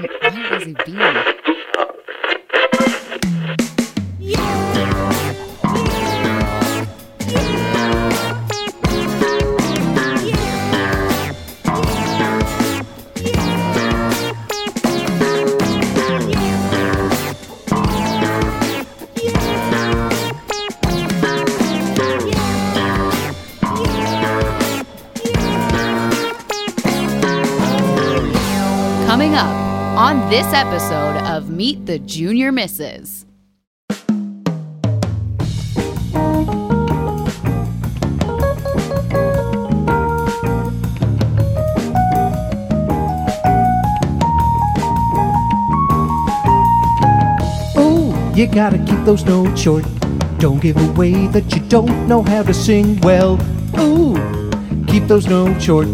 Where has he been? This episode of Meet the Junior Misses. Oh, you gotta keep those notes short. Don't give away that you don't know how to sing well. Ooh, keep those notes short.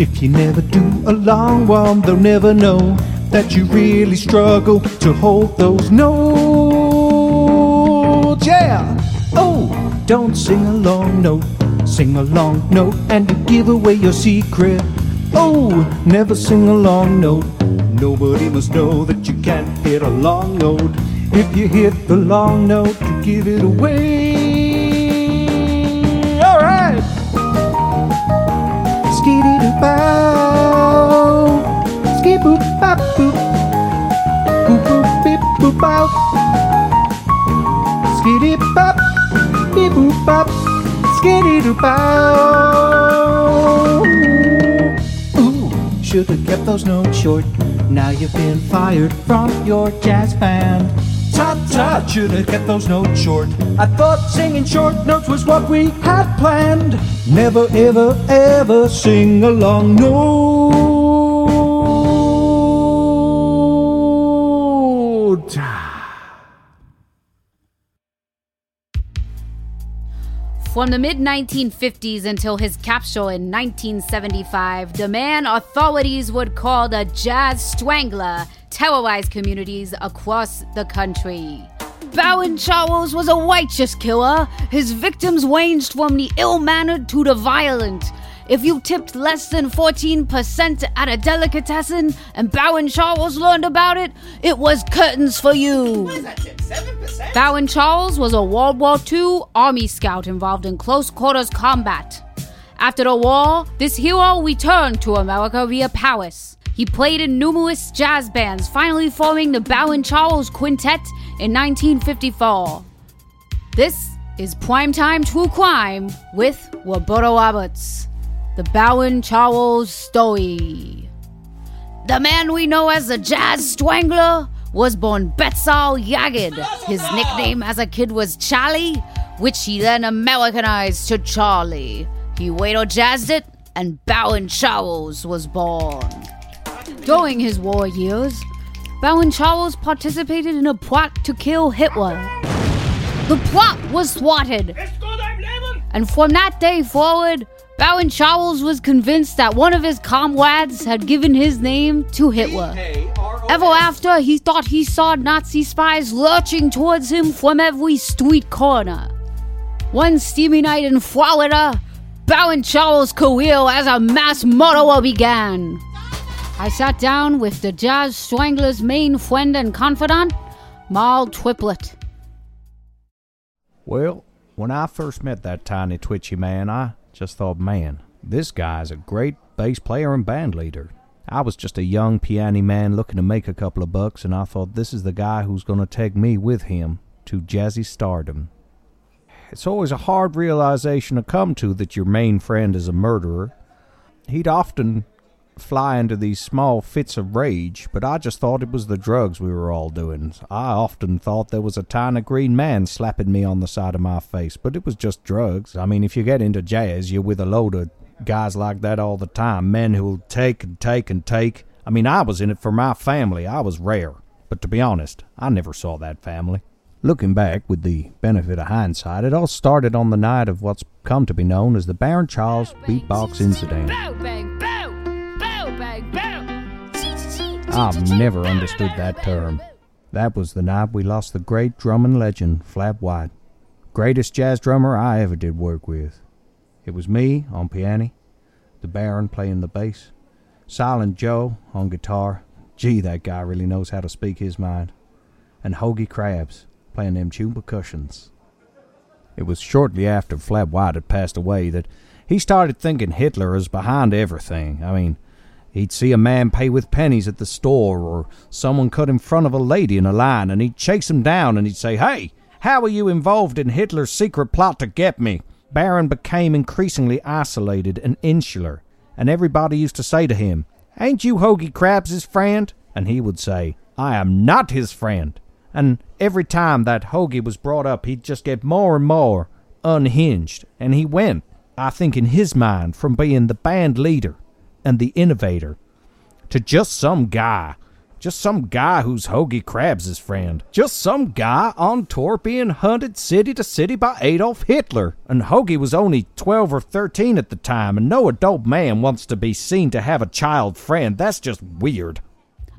If you never do a long one, they'll never know that you really struggle to hold those notes. Yeah! Oh, don't sing a long note, sing a long note, and you give away your secret. Oh, never sing a long note. Nobody must know that you can't hit a long note. If you hit the long note, you give it away. All right. Skitty doo bow. Skip boop bop. Boop Skitty bop. Beep boop bop. Skitty doo bow. Ooh, should have kept those notes short. Now you've been fired from your jazz band. Ta ta, should have kept those notes short. I thought singing short notes was what we had planned. Never, ever, ever sing a long From the mid 1950s until his capture in 1975, the man authorities would call the Jazz Strangler terrorized communities across the country. Baron Charles was a righteous killer. His victims ranged from the ill mannered to the violent. If you tipped less than 14% at a delicatessen and Baron Charles learned about it, it was curtains for you. Baron Charles was a World War II Army scout involved in close quarters combat. After the war, this hero returned to America via Paris. He played in numerous jazz bands, finally forming the Baron Charles Quintet in 1954. This is Primetime True Crime with Roberta Roberts. The Baron Charles Story. The man we know as the Jazz Strangler was born Betzal Yagid. His nickname as a kid was Charlie, which he then Americanized to Charlie. He later jazzed it, and Baron Charles was born. During his war years, Baron Charles participated in a plot to kill Hitler. The plot was thwarted, and from that day forward, Baron Charles was convinced that one of his comrades had given his name to Hitler. Ever after, he thought he saw Nazi spies lurching towards him from every street corner. One steamy night in Florida, Baron Charles' career as a mass murderer began. I sat down with the Jazz Strangler's main friend and confidant, Moll Triplett. Well, when I first met that tiny twitchy man, I just thought, man, this guy's a great bass player and band leader. I was just a young piano man looking to make a couple of bucks, and I thought this is the guy who's going to take me with him to jazzy stardom. It's always a hard realization to come to that your main friend is a murderer. He'd often fly into these small fits of rage, but I just thought it was the drugs we were all doing. I often thought there was a tiny green man slapping me on the side of my face, but it was just drugs. I mean, if you get into jazz, you're with a load of guys like that all the time, men who'll take and take and take. I mean, I was in it for my family. I was rare. But to be honest, I never saw that family. Looking back with the benefit of hindsight, it all started on the night of what's come to be known as the Baron Charles Beatbox Incident. I've never understood that term. That was the night we lost the great drumming legend, Flap White. Greatest jazz drummer I ever did work with. It was me on piano, the Baron playing the bass, Silent Joe on guitar, Gee, that guy really knows how to speak his mind. And Hoagie Crabs playing them tune percussions. It was shortly after Flab White had passed away that he started thinking Hitler was behind everything. I mean, he'd see a man pay with pennies at the store, or someone cut in front of a lady in a line, and he'd chase him down and he'd say, Hey, how are you involved in Hitler's secret plot to get me? Baron became increasingly isolated and insular, and everybody used to say to him, Ain't you Hoagie Crabs' friend? And he would say, I am not his friend. And every time that Hoagie was brought up, he'd just get more and more unhinged. And he went, I think, in his mind, from being the band leader and the innovator to just some guy. Just some guy who's Hoagie Crabs' friend. Just some guy on tour being hunted city to city by Adolf Hitler. And Hoagie was only 12 or 13 at the time, and no adult man wants to be seen to have a child friend. That's just weird.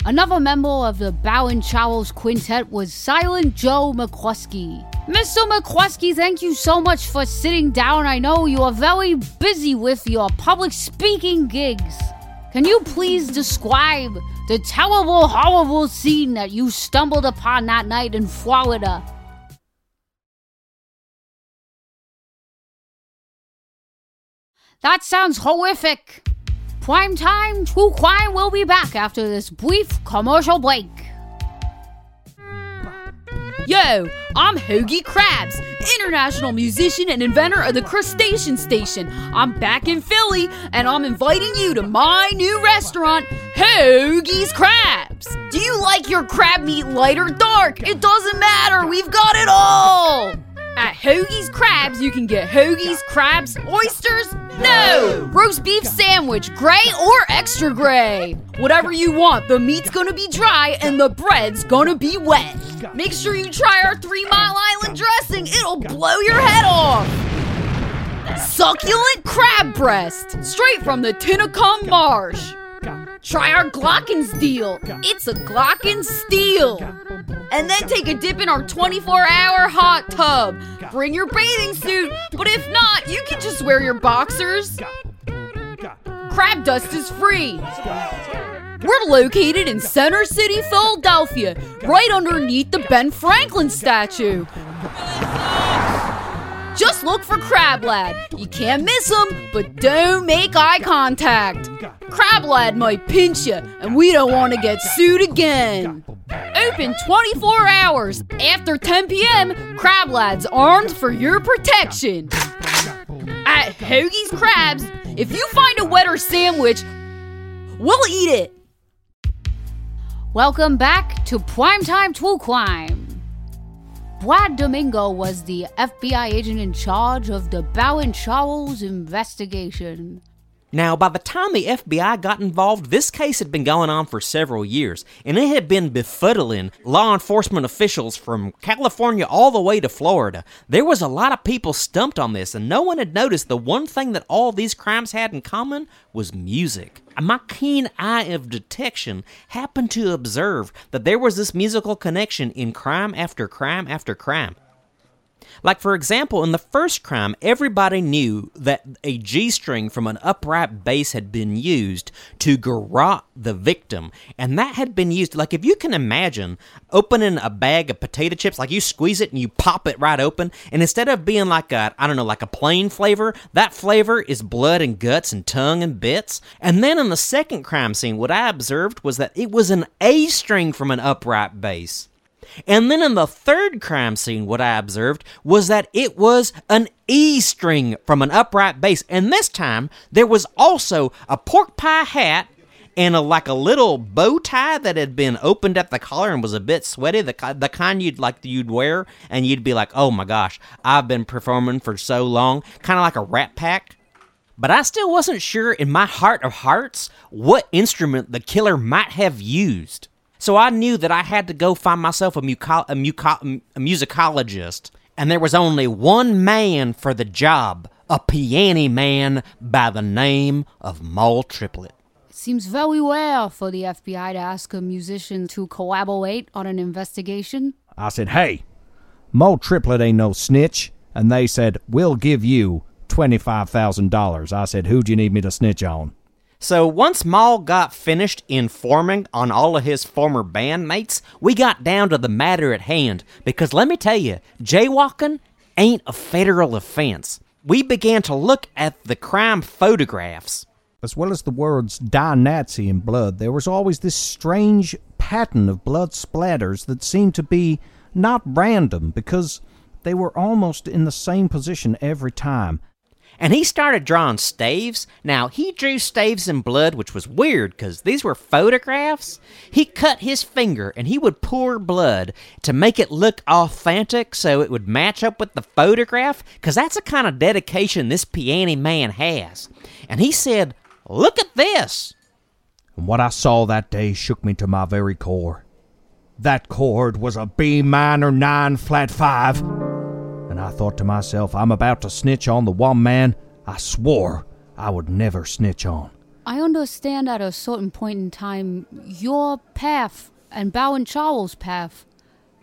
Another member of the Baron Charles Quintet was Silent Joe McCluskey. Mr. McCluskey, thank you so much for sitting down. I know you are very busy with your public speaking gigs. Can you please describe the terrible, horrible scene that you stumbled upon that night in Florida? That sounds horrific. Primetime True Crime will be back after this brief commercial break. Yo, I'm Hoagie Crabs, international musician and inventor of the Crustacean Station. I'm back in Philly, and I'm inviting you to my new restaurant, Hoagie's Crabs. Do you like your crab meat light or dark? It doesn't matter, we've got it all! At Hoagie's Crabs, you can get hoagies, crabs, oysters, no! Roast beef sandwich, gray or extra gray. Whatever you want, the meat's gonna be dry and the bread's gonna be wet. Make sure you try our Three Mile Island dressing, it'll blow your head off. Succulent crab breast, straight from the Tinicum Marsh. Try our Glockensteel. It's a Glockensteel. And then take a dip in our 24 hour hot tub. Bring your bathing suit, but if not, you can just wear your boxers. Crab dust is free. We're located in Center City, Philadelphia, right underneath the Ben Franklin statue. Just look for Crab Lad. You can't miss him, but don't make eye contact. Crab Lad might pinch you, and we don't want to get sued again. Open 24 hours. After 10 p.m., Crab Lad's armed for your protection. At Hoagie's Crabs, if you find a wetter sandwich, we'll eat it. Welcome back to Primetime Tool Crime. Brad Domingo was the FBI agent in charge of the Baron Charles investigation. Now, by the time the FBI got involved, this case had been going on for several years, and it had been befuddling law enforcement officials from California all the way to Florida. There was a lot of people stumped on this, and no one had noticed the one thing that all these crimes had in common was music. My keen eye of detection happened to observe that there was this musical connection in crime after crime after crime. Like, for example, in the first crime, everybody knew that a G string from an upright bass had been used to garrote the victim. And that had been used, like, if you can imagine opening a bag of potato chips, like you squeeze it and you pop it right open, and instead of being like a, I don't know, like a plain flavor, that flavor is blood and guts and tongue and bits. And then in the second crime scene, what I observed was that it was an A string from an upright bass. And then in the third crime scene, what I observed was that it was an E string from an upright bass. And this time, there was also a pork pie hat and a, like a little bow tie that had been opened at the collar and was a bit sweaty, the, the kind you'd like you'd wear, and you'd be like, oh my gosh, I've been performing for so long, kind of like a rat pack. But I still wasn't sure in my heart of hearts what instrument the killer might have used. So I knew that I had to go find myself a, muco- a, muco- a musicologist, and there was only one man for the job a piano man by the name of Moll Triplett. It seems very rare for the FBI to ask a musician to collaborate on an investigation. I said, hey, Moll Triplett ain't no snitch. And they said, we'll give you $25,000. I said, who'd you need me to snitch on? So once Moll got finished informing on all of his former bandmates, we got down to the matter at hand. Because let me tell you, jaywalking ain't a federal offense. We began to look at the crime photographs. As well as the words die Nazi in blood, there was always this strange pattern of blood splatters that seemed to be not random because they were almost in the same position every time. And he started drawing staves. Now, he drew staves in blood, which was weird because these were photographs. He cut his finger and he would pour blood to make it look authentic so it would match up with the photograph because that's the kind of dedication this piano man has. And he said, Look at this. And what I saw that day shook me to my very core. That chord was a B minor 9 flat 5. I thought to myself, I'm about to snitch on the one man I swore I would never snitch on. I understand at a certain point in time, your path and Baron Charles' path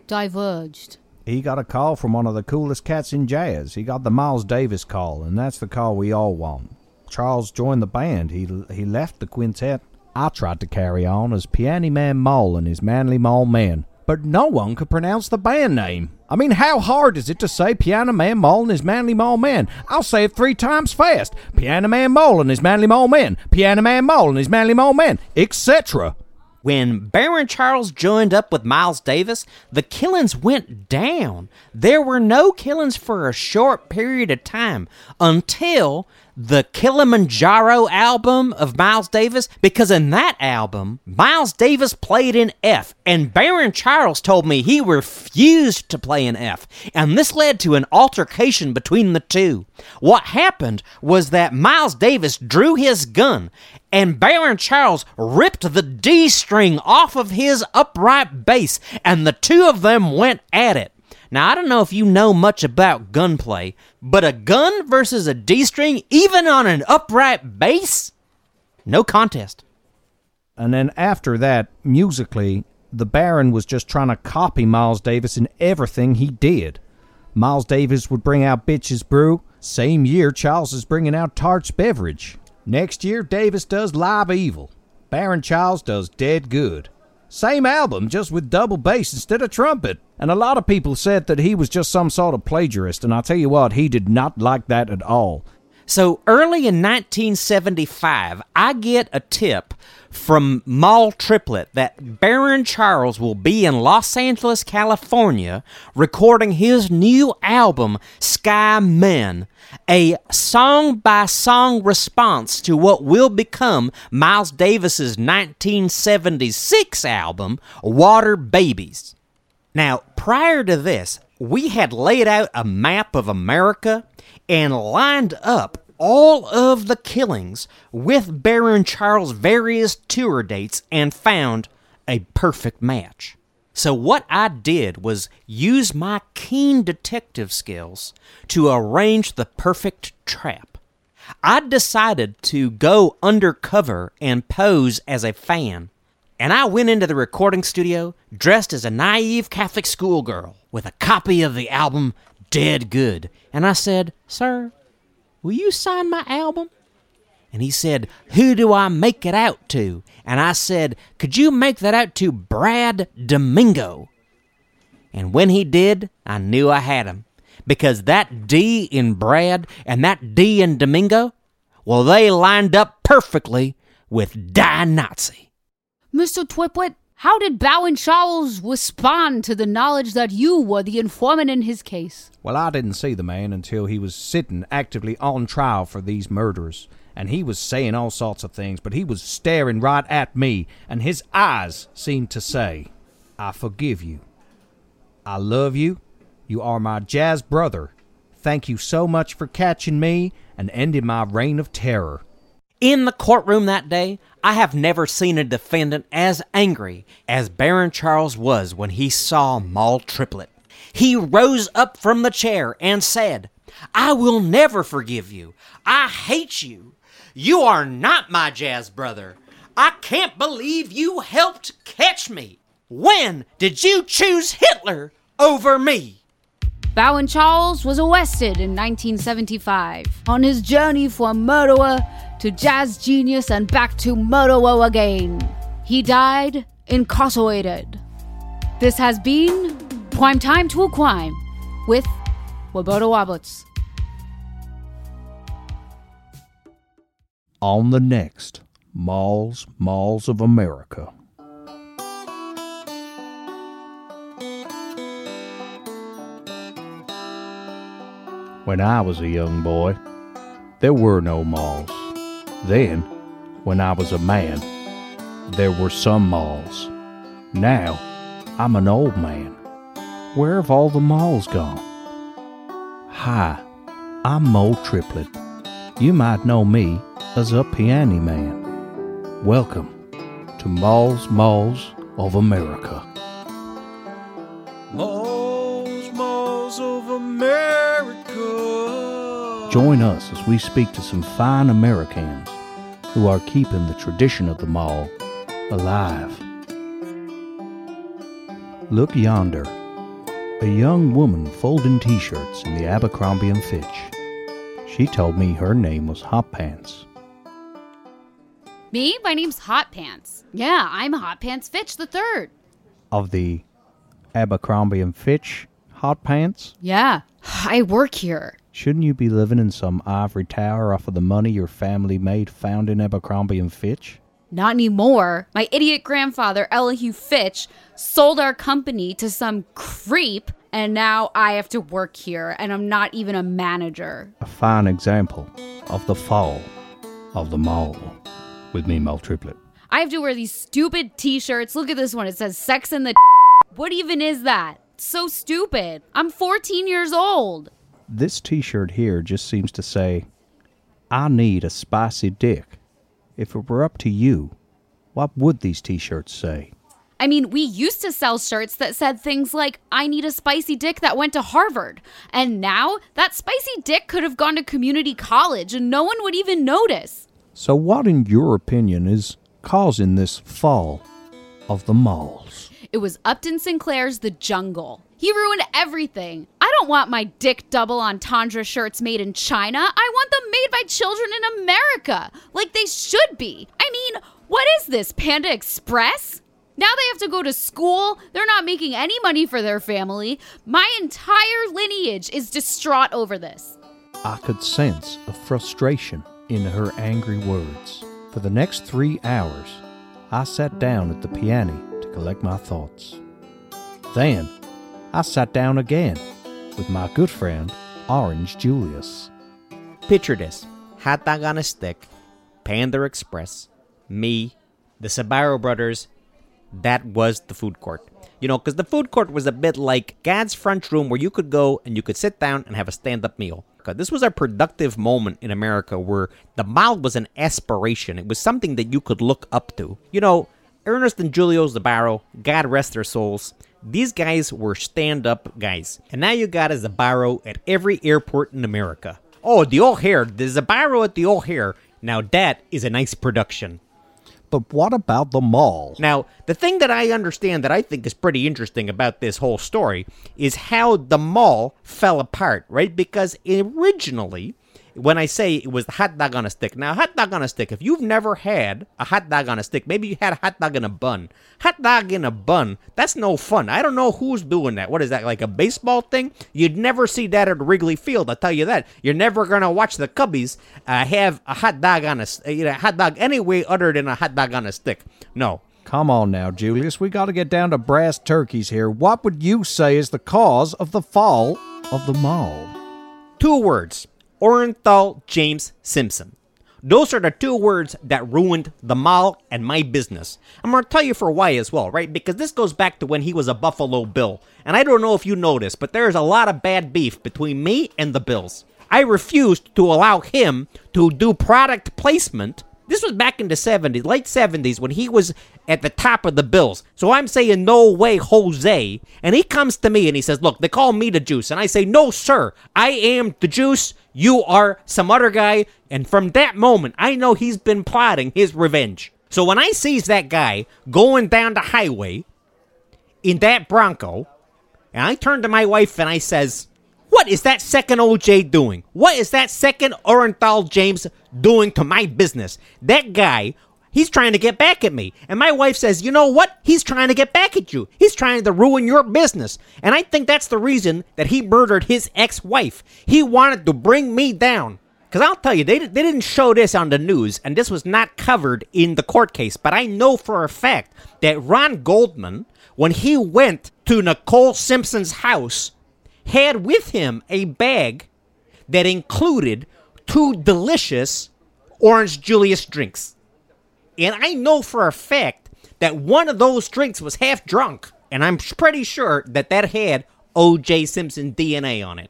diverged. He got a call from one of the coolest cats in jazz. He got the Miles Davis call, and that's the call we all want. Charles joined the band. He he left the quintet. I tried to carry on as Piano Man Moll and his Manly Maul Man, but no one could pronounce the band name. I mean, how hard is it to say Piano Man Moll and his Manly Maul Man? I'll say it three times fast. Piano Man Moll and his Manly Maul Man. Piano Man Moll and his Manly Maul Man, etc. When Baron Charles joined up with Miles Davis, the killings went down. There were no killings for a short period of time until the Kilimanjaro album of Miles Davis because in that album, Miles Davis played in F, and Baron Charles told me he refused to play in F, and this led to an altercation between the two. What happened was that Miles Davis drew his gun, and Baron Charles ripped the D string off of his upright bass, and the two of them went at it. Now, I don't know if you know much about gunplay, but a gun versus a D string, even on an upright bass, no contest. And then after that, musically, the Baron was just trying to copy Miles Davis in everything he did. Miles Davis would bring out Bitches Brew. Same year, Charles is bringing out Tarts Beverage. Next year, Davis does Live Evil. Baron Charles does Dead Good. Same album, just with double bass instead of trumpet. And a lot of people said that he was just some sort of plagiarist, and I'll tell you what, he did not like that at all. So early in 1975, I get a tip from Moll Triplett that Baron Charles will be in Los Angeles, California, recording his new album, Sky Men, a song by song response to what will become Miles Davis's 1976 album, Water Babies. Now, prior to this, we had laid out a map of America and lined up all of the killings with Baron Charles' various tour dates and found a perfect match. So, what I did was use my keen detective skills to arrange the perfect trap. I decided to go undercover and pose as a fan, and I went into the recording studio dressed as a naive Catholic schoolgirl with a copy of the album Dead Good. And I said, Sir, will you sign my album? And he said, Who do I make it out to? And I said, Could you make that out to Brad Domingo? And when he did, I knew I had him. Because that D in Brad and that D in Domingo, well, they lined up perfectly with Die Nazi. Mr. Twiplet, how did Baron Charles respond to the knowledge that you were the informant in his case? Well, I didn't see the man until he was sitting actively on trial for these murders. And he was saying all sorts of things, but he was staring right at me, and his eyes seemed to say, I forgive you. I love you. You are my jazz brother. Thank you so much for catching me and ending my reign of terror. In the courtroom that day, I have never seen a defendant as angry as Baron Charles was when he saw Moll Triplett. He rose up from the chair and said, I will never forgive you. I hate you. You are not my jazz brother. I can't believe you helped catch me. When did you choose Hitler over me? Baron Charles was arrested in 1975 on his journey from murderer to jazz genius and back to Motowo again. He died incarcerated. This has been Prime Time to Crime with Roberta Roberts. On the next Moll's, Malls of America. When I was a young boy, there were no malls. Then, when I was a man, there were some malls. Now, I'm an old man. Where have all the malls gone? Hi, I'm Moll Triplett. You might know me as a Peony Man. Welcome to Moll's, Malls of America. Join us as we speak to some fine Americans who are keeping the tradition of the mall alive. Look yonder, a young woman folding t shirts in the Abercrombie and Fitch. She told me her name was Hot Pants. Me? My name's Hot Pants. Yeah, I'm Hot Pants Fitch the third. Of the Abercrombie and Fitch Hot Pants? Yeah, I work here. Shouldn't you be living in some ivory tower off of the money your family made founding Abercrombie and Fitch? Not anymore. My idiot grandfather, Elihu Fitch, sold our company to some creep, and now I have to work here, and I'm not even a manager. A fine example of the fall of the mall. With me, Mel Triplett. I have to wear these stupid t shirts. Look at this one. It says sex in the. What even is that? It's so stupid. I'm 14 years old. This t shirt here just seems to say, I need a spicy dick. If it were up to you, what would these t shirts say? I mean, we used to sell shirts that said things like, I need a spicy dick that went to Harvard. And now that spicy dick could have gone to community college and no one would even notice. So, what, in your opinion, is causing this fall of the malls? It was Upton Sinclair's The Jungle. He ruined everything. I don't want my dick double entendre shirts made in China. I want them made by children in America, like they should be. I mean, what is this, Panda Express? Now they have to go to school. They're not making any money for their family. My entire lineage is distraught over this. I could sense a frustration in her angry words. For the next three hours, I sat down at the piano collect my thoughts. Then, I sat down again with my good friend, Orange Julius. Picture this hot on a stick, Panda Express, me, the Sbarro brothers. That was the food court. You know, because the food court was a bit like Gad's front room where you could go and you could sit down and have a stand up meal. This was a productive moment in America where the mall was an aspiration. It was something that you could look up to. You know, Ernest and Julio Sbarro, God rest their souls, these guys were stand up guys. And now you got a Sbarro at every airport in America. Oh, the O'Hare, the Sbarro at the O'Hare. Now that is a nice production. But what about the mall? Now, the thing that I understand that I think is pretty interesting about this whole story is how the mall fell apart, right? Because originally, when I say it was the hot dog on a stick, now, hot dog on a stick, if you've never had a hot dog on a stick, maybe you had a hot dog in a bun. Hot dog in a bun, that's no fun. I don't know who's doing that. What is that, like a baseball thing? You'd never see that at Wrigley Field, I'll tell you that. You're never going to watch the Cubbies uh, have a hot dog on a, you know, hot dog any way other than a hot dog on a stick. No. Come on now, Julius. We got to get down to brass turkeys here. What would you say is the cause of the fall of the mall? Two words Orenthal James Simpson. Those are the two words that ruined the mall and my business. I'm going to tell you for why as well, right? Because this goes back to when he was a Buffalo Bill. And I don't know if you noticed, but there is a lot of bad beef between me and the Bills. I refused to allow him to do product placement. This was back in the 70s, late 70s, when he was at the top of the Bills. So I'm saying, no way, Jose. And he comes to me and he says, Look, they call me the juice. And I say, No, sir, I am the juice. You are some other guy. And from that moment, I know he's been plotting his revenge. So when I sees that guy going down the highway in that Bronco, and I turn to my wife and I says, What is that second OJ doing? What is that second Orenthal James doing to my business? That guy, he's trying to get back at me. And my wife says, you know what? He's trying to get back at you. He's trying to ruin your business. And I think that's the reason that he murdered his ex wife. He wanted to bring me down. Because I'll tell you, they, they didn't show this on the news, and this was not covered in the court case. But I know for a fact that Ron Goldman, when he went to Nicole Simpson's house, had with him a bag that included two delicious Orange Julius drinks. And I know for a fact that one of those drinks was half drunk, and I'm pretty sure that that had O.J. Simpson DNA on it.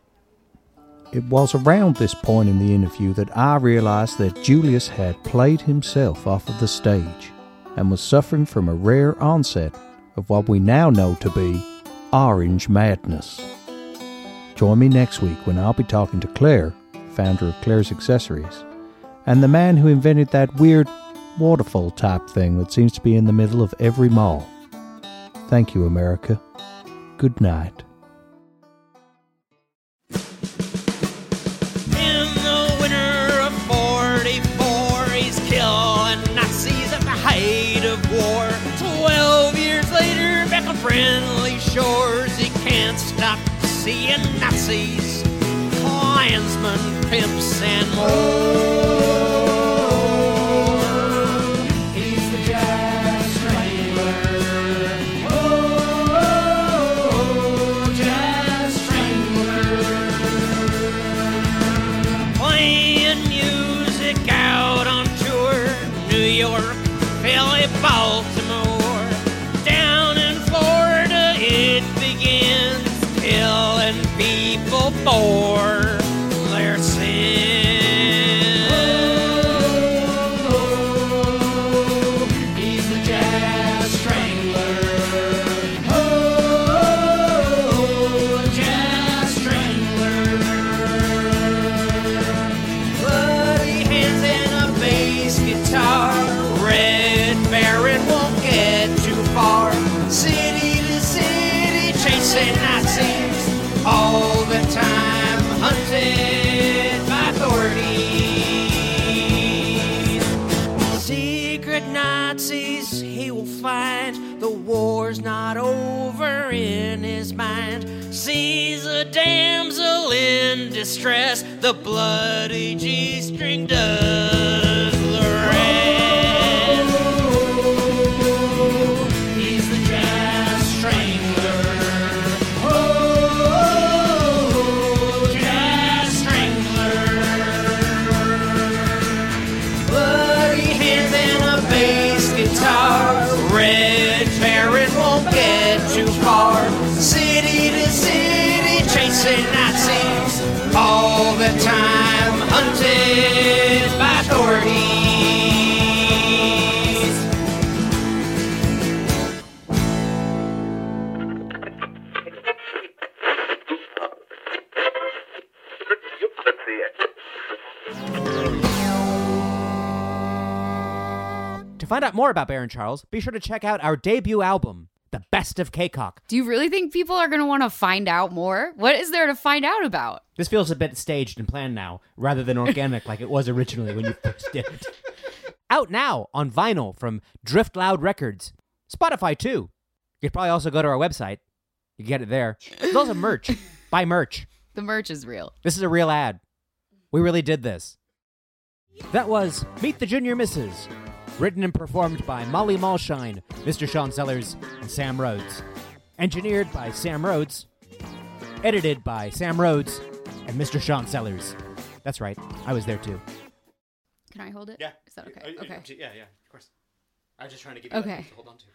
It was around this point in the interview that I realized that Julius had played himself off of the stage and was suffering from a rare onset of what we now know to be orange madness. Join me next week when I'll be talking to Claire, founder of Claire's Accessories, and the man who invented that weird waterfall type thing that seems to be in the middle of every mall. Thank you, America. Good night. In the winter of 44, he's killing Nazis at the height of war. Twelve years later, back on friendly shores, stop seeing Nazis, Klansmen, pimps, and more. Distress. The bloody G string does about Baron Charles, be sure to check out our debut album, The Best of K-Cock. Do you really think people are going to want to find out more? What is there to find out about? This feels a bit staged and planned now, rather than organic like it was originally when you first did it. Out now on vinyl from Drift Loud Records. Spotify too. You could probably also go to our website. You can get it there. There's also merch. Buy merch. The merch is real. This is a real ad. We really did this. That was Meet the Junior Misses, written and performed by Molly Mulshine, Mr. Sean Sellers, and Sam Rhodes. Engineered by Sam Rhodes. Edited by Sam Rhodes and Mr. Sean Sellers. That's right, I was there too. Can I hold it? Yeah. Is that okay? Uh, okay. Yeah, yeah, of course. I was just trying to give you that Okay. to hold on to.